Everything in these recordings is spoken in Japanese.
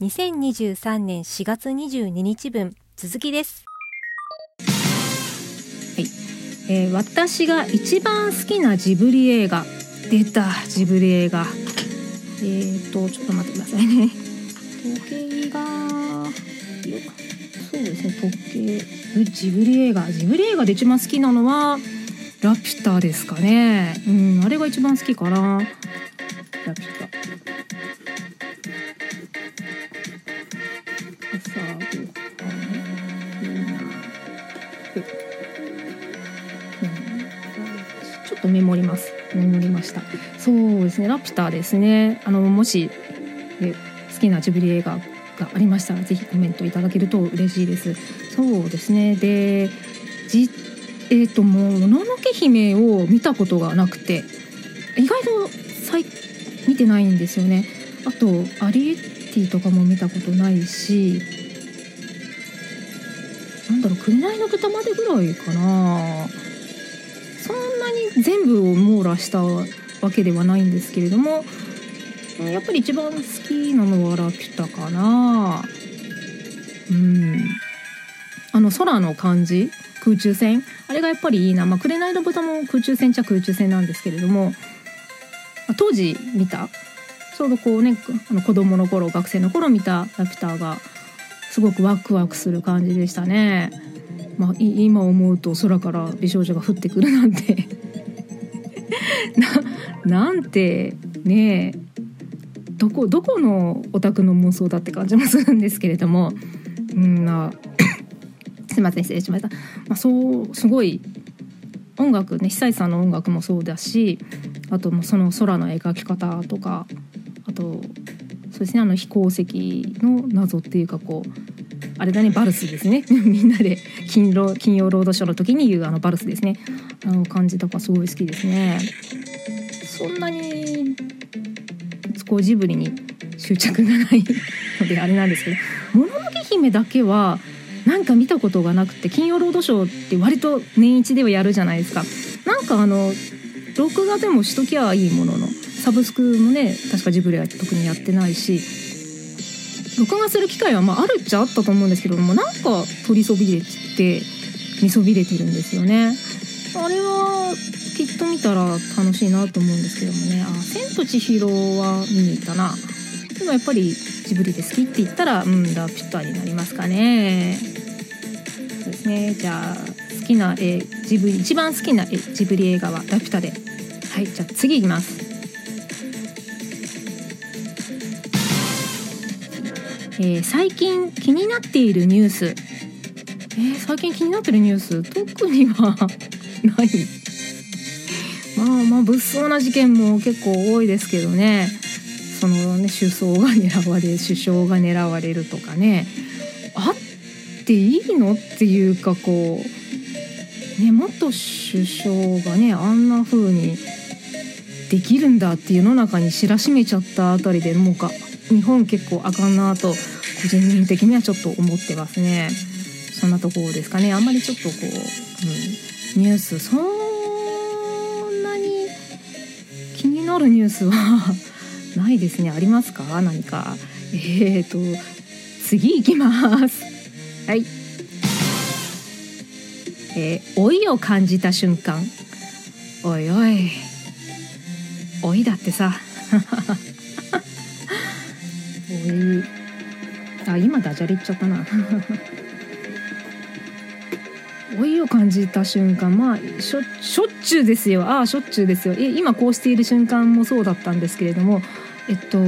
2023年4月22日分続きです。はい、えー私が一番好きなジブリ映画。出たジブリ映画。えーとちょっと待ってくださいね。時計がそうですね時計。ジブリ映画。ジブリ映画で一番好きなのはラピュタですかね。うんあれが一番好きかな。ラピュタ。ちょっとメモります。メモりました。そうですね。ラピュタですね。あのもし好きなジブリ映画がありましたらぜひコメントいただけると嬉しいです。そうですね。で、じえっ、ともうもののけ姫を見たことがなくて、意外と見てないん。ですよね。あとアリエッティとかも見たことないし。紅の豚までぐらいかなそんなに全部を網羅したわけではないんですけれどもやっぱり一番好きなのはラピュタかなうんあの空の感じ空中戦あれがやっぱりいいな、まあ、紅の豚も空中戦っちゃ空中戦なんですけれども当時見たちょうどこうね。あの子供の頃学生の頃見たラピュタがすごくワクワクする感じでしたね。まあ、今思うと空から美少女が降ってくるなんて。ななんてねえ。どこどこのオタクの妄想だって感じもするんですけれども。うんな すいません失礼しました、まあ、そうすごい音楽ね久石さんの音楽もそうだしあともうその空の描き方とかあとそうですねあの飛行石の謎っていうかこうあれだねバルスですね。みんなで金曜金曜ロードショーの時に言うあのバルスですね。あの感じとかすごい好きですね。そんなにこうジブリに執着がないのであれなんですけど「もののけ姫」だけはなんか見たことがなくて金曜ロードショーって割と年一ではやるじゃないですか。なんかあの録画でもしときゃいいもののサブスクもね確かジブリは特にやってないし録画する機会はまああるっちゃあったと思うんですけどもなんか取りそびれて見そびれてるんですよね。あれはきっと見たら楽しいなと思うんですけどもね。あ「千と千尋」は見に行ったな。でもやっぱりジブリで好きって言ったらうんラピュタになりますかね。そうですね。じゃあ好きなえジブリ一番好きなえジブリ映画はラピュタで。はいじゃあ次いきます。えー最近気になっているニュース、えー最近気になってるニュース？特にはない。まあまあ物騒な事件も結構多いですけどね。そのね首相が狙われ首相が狙われるとかね。あっていいのっていうかこうね元首相がねあんな風にできるんだっていう世の中に知らしめちゃったあたりでもうか日本結構あかんなと個人的にはちょっと思ってますね。そんなところですかね。あんまりちょっとこう、うん、ニュースそんなに気になるニュースはないですね。ありますか？何か。えーと次行きます。はい。えー老いを感じた瞬間。おいおい。老いだってさ。老いあ今ダジャレ言っちゃったな。老いを感じた瞬間まあしょしょっちゅうですよ。ああしょっちゅうですよ。え今こうしている瞬間もそうだったんですけれどもえっと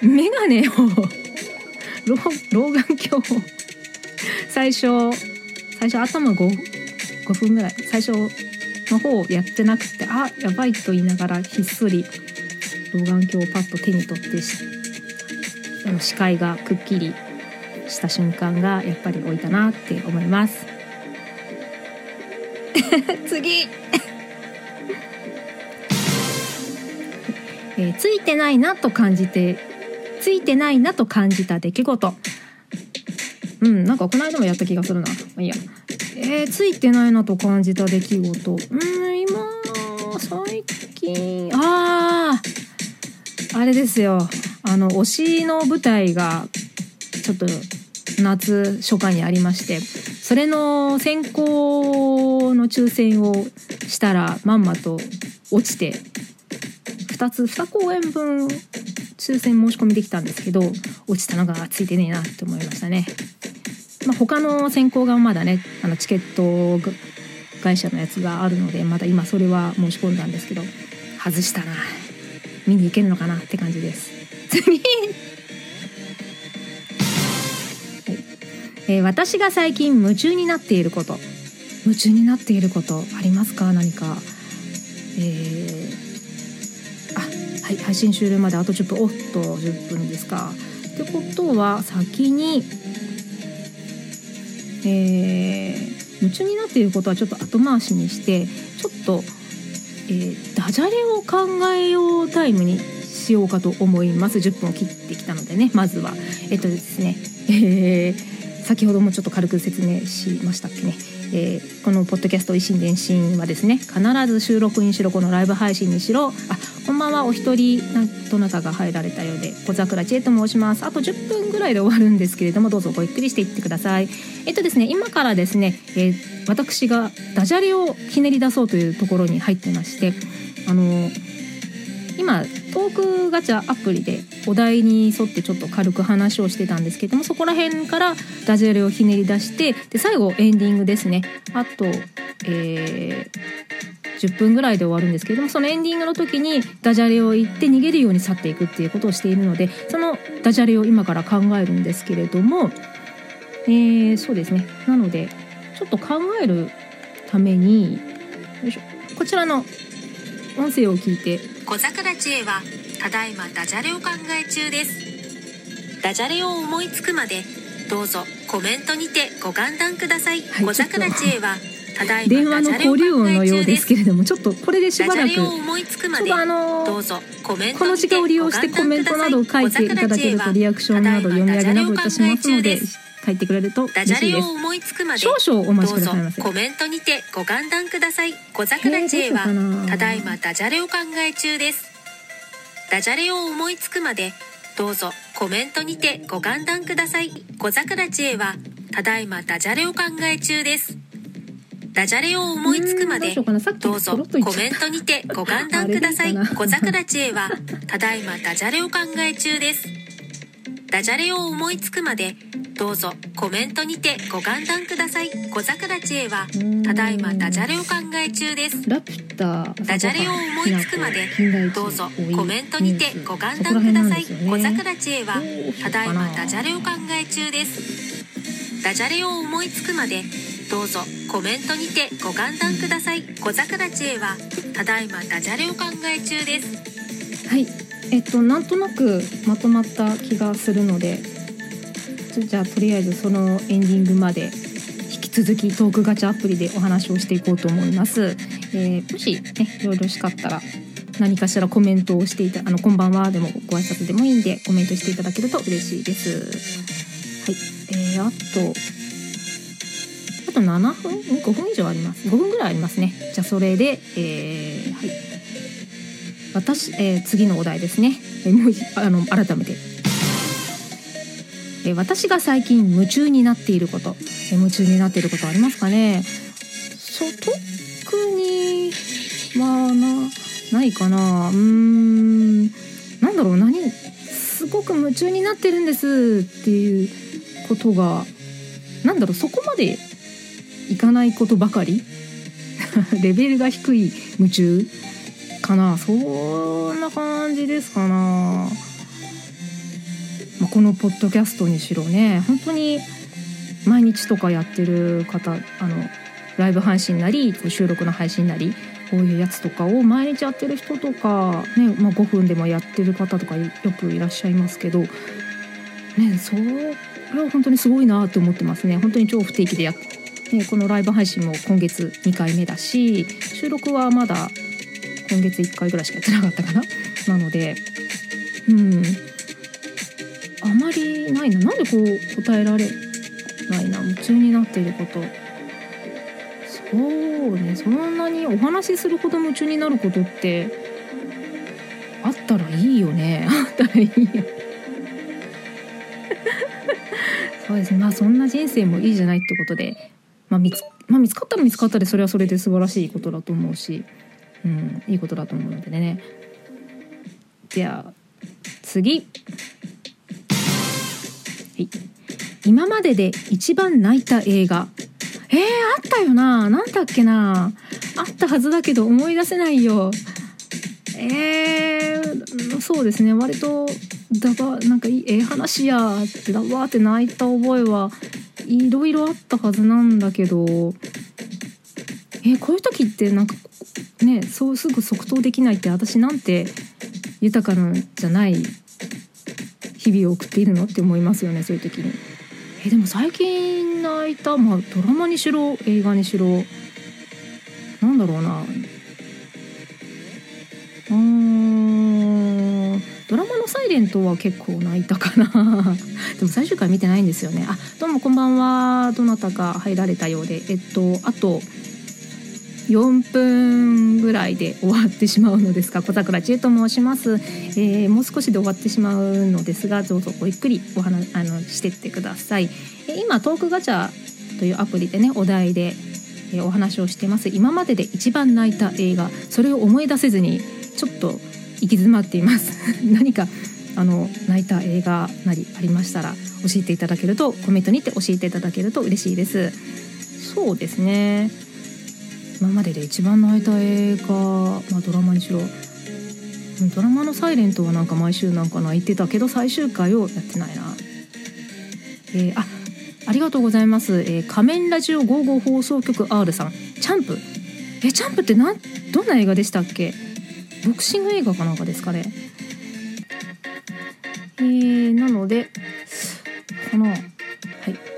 眼鏡を 老老眼鏡を最初最初頭 5, 5分ぐらい最初の方やってなくてあやばいと言いながらひっそり老眼鏡をパッと手に取ってあの視界がくっきりした瞬間がやっぱり置いたなって思います。次。えーついてないなと感じてついてないなと感じた出来事。うんなんかこの間もやった気がするな。まあいいや。えーついてないなと感じた出来事。うん今最近あああれですよあの推しの舞台がちょっと夏初夏にありましてそれの選考の抽選をしたらまんまと落ちて2つ2公演分抽選申し込みできたんですけど落ちたのがついてねえなって思いましたね。まあ、他の選考がまだねあのチケット会社のやつがあるのでまだ今それは申し込んだんですけど外したな見に行けるのかなって感じです次えー、私が最近夢中になっていること。夢中になっていることありますか？何か。えー、あはい配信終了まであと10分おっと10分ですか。ってことは先にえー、夢中になっていることはちょっと後回しにしてちょっと、えー、ダジャレを考えようタイムにしようかと思います。10分を切ってきたのでね。まずは。えっとですね。えー先ほどもちょっと軽く説明しましたっけね、えー、このポッドキャスト「維新伝心」はですね必ず収録にしろこのライブ配信にしろ。あこんばんはお一人どなたが入られたようで小桜千恵と申します。あと10分ぐらいで終わるんですけれどもどうぞごゆっくりしていってください。えっとですね今からですね、えー、私がダジャレをひねり出そうというところに入ってましてあの今トークガチャアプリでお題に沿ってちょっと軽く話をしてたんですけどもそこら辺からダジャレをひねり出してで最後エンディングですね。あと、えー、10分ぐらいで終わるんですけどもそのエンディングの時にダジャレを言って逃げるように去っていくっていうことをしているのでそのダジャレを今から考えるんですけれども、えー、そうですね。なのでちょっと考えるためにこちらの音声を聞いて。小桜知恵はただいまダジャレを考え中です。ダジャレを思いつくまでどうぞコメントにてご歓談ください、はい、小桜知恵はただいま電話の交流音のようですけれどもちょっとこれでしばらくちょっとあのどうぞコメントこの時間を利用してコメントなどを書いていただけるとリアクションなど読み上げなどいたしますので書いてくれると嬉しいです。少々お待ちくださいませ。コメントにてご歓談ください小桜知恵はただいまダジャレを考え中です。ダジャレを思いつくまでどうぞコメントにてご歓談ください。小桜知恵はただいまダジャレを考え中です。ダジャレを思いつくまでどうぞコメントにてご歓談ください。小桜知恵はただいまダジャレを考え中です。ダジャレを思いつくまでどうぞコメントにてご歓談ください。小桜知恵はただいまダジャレを考え中です。ラピュタダジャレを思いつくまでどうぞコメントにてご歓談ください。小桜知恵はただいまダジャレを考え中です。ダジャレを思いつくまでどうぞコメントにてご歓談ください。小桜知恵はただいまダジャレを考え中です。はい。えっとなんとなくまとまった気がするのでじゃあとりあえずそのエンディングまで引き続きトークガチャアプリでお話をしていこうと思います。えー、もしねよろしかったら何かしらコメントをしていたあのこんばんはでもご挨拶でもいいんでコメントしていただけると嬉しいです。はい、えー、あとあと7分？5分以上あります。5分ぐらいありますね。じゃあそれで、えー、はい。私、えー、次のお題ですね、えー、もうあの改めて、えー、私が最近夢中になっていること、え夢中になっていることありますかね？そう特にはなないかな。うーん。なんだろう。何すごく夢中になってるんですっていうことがなんだろう。そこまでいかないことばかり？レベルが低い夢中かな。そんな感じですかな、まあ、このポッドキャストにしろね本当に毎日とかやってる方あのライブ配信なり収録の配信なりこういうやつとかを毎日やってる人とか、ねまあ、5分でもやってる方とかよくいらっしゃいますけど、ね、それは本当にすごいなって思ってますね本当に超不定期でやって。ね、このライブ配信も今月2回目だし収録はまだ今月1回ぐらいしかやってなかったかななのでうんあまりないな。なんでこう答えられないな。夢中になっていること。そうね。そんなにお話しするほど夢中になることってあったらいいよね。あったらいいよ。そうですね。まあそんな人生もいいじゃないってことで、まあ見つまあ、見つかったら見つかったでそれはそれで素晴らしいことだと思うし、うん、いいことだと思うのでね。じゃあ次。今までで一番泣いた映画。えー、あったよな。何だっけな。あったはずだけど思い出せないよ。えー、そうですね。割とだばなんかいいええ話や。ってだばって泣いた覚えはいろいろあったはずなんだけど。えこういう時ってなんかねそうすぐ即答できないって私なんて豊かなんじゃない？日々を送っているのって思いますよねそういう時に。えでも最近泣いた、まあ、ドラマにしろ映画にしろなんだろうな。うんドラマの「サイレントは結構泣いたかな。でも最終回見てないんですよね。あどうもこんばんは。どなたか入られたようで。えっとあと4分ぐらいで終わってしまうのですが小桜千恵と申します、えー、もう少しで終わってしまうのですがどうぞごゆっくりお話あのしてってください、え今トークガチャというアプリでねお題で、えお話をしてます。今までで一番泣いた映画それを思い出せずにちょっと行き詰まっています。何かあの泣いた映画なりありましたら教えていただけるとコメントにて教えていただけると嬉しいです。そうですね。今までで一番泣いた映画、まあ、ドラマにしろ。ドラマの「サイレントはなんか毎週なんか泣いてたけど最終回をやってないな。えー、あありがとうございます、えー、仮面ラジオ55放送局 R さん。チャンプ。えチャンプってなんどんな映画でしたっけ？ボクシング映画かなんかですかね。えー、なのでこのはい、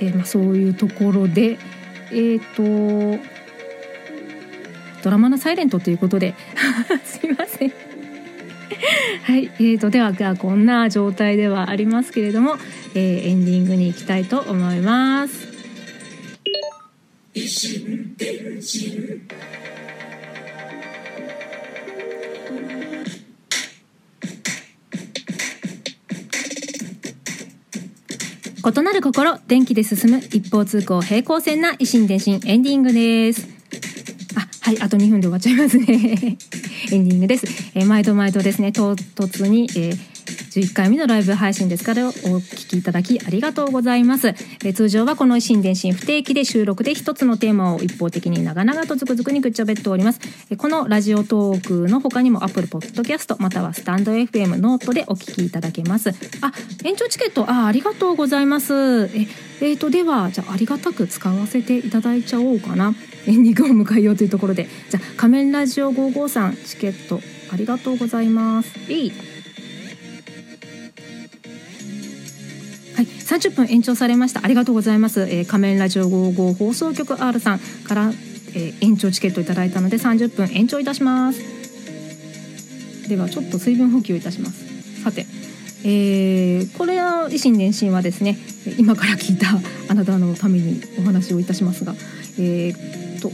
えー、まあ、そういうところでえっ、ー、とドラマの「サイレントということで。すいません。はい、えーと、ではこんな状態ではありますけれども、えー、エンディングに行きたいと思います。異なる心電気で進む一方通行平行線な維新伝心エンディングですはい、あと2分で終わっちゃいますね。エンディングです。えー、毎度毎度ですね、唐突に、えー、11回目のライブ配信ですからお聞きいただきありがとうございます。え通常はこの異心電進不定期で収録で一つのテーマを一方的に長々とずくずくにぐっちゃべっております。えこのラジオトークの他にも Apple Podcast またはスタンド FM ノートでお聞きいただけます。あ、延長チケット、あ、ありがとうございます。え、えーと、では、じゃあありがたく使わせていただいちゃおうかな。エンディングを迎えようというところで。じゃあ仮面ラジオ553チケットありがとうございます。えい。はい、30分延長されました。ありがとうございます。えー、仮面ラジオ55放送局 R さんから、えー、延長チケットいただいたので30分延長いたします。ではちょっと水分補給いたします。さて、えー、これは維新伝心はですね、今から聞いた あなたのためにお話をいたしますが、えー、と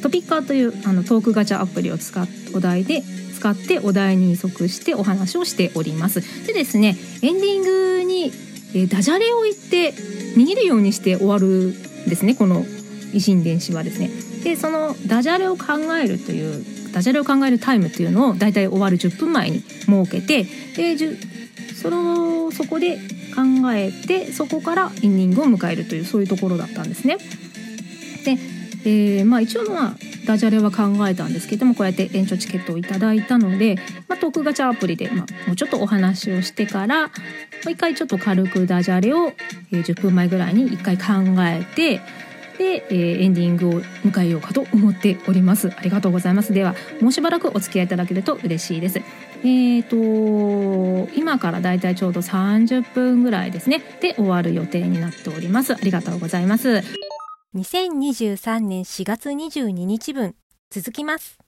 トピッカーというあのトークガチャアプリを使っお題で使ってお題に即してお話をしております。でですね、エンディングにえダジャレを言って逃げるようにして終わるんですねこの維新電子はですね。でそのダジャレを考えるというダジャレを考えるタイムというのをだいたい終わる10分前に設けてでそのそこで考えてそこからインニングを迎えるというそういうところだったんですね。で、えー、まあ一応まあダジャレは考えたんですけどもこうやって延長チケットをいただいたので、まあ、トークガチャアプリで、まあ、もうちょっとお話をしてからもう一回ちょっと軽くダジャレを、えー、10分前ぐらいに一回考えてで、えー、エンディングを迎えようかと思っております。ありがとうございます。ではもうしばらくお付き合いいただけると嬉しいです。えーと今からだいたいちょうど30分ぐらいですね。で終わる予定になっております。ありがとうございます。2023年4月22日分続きます。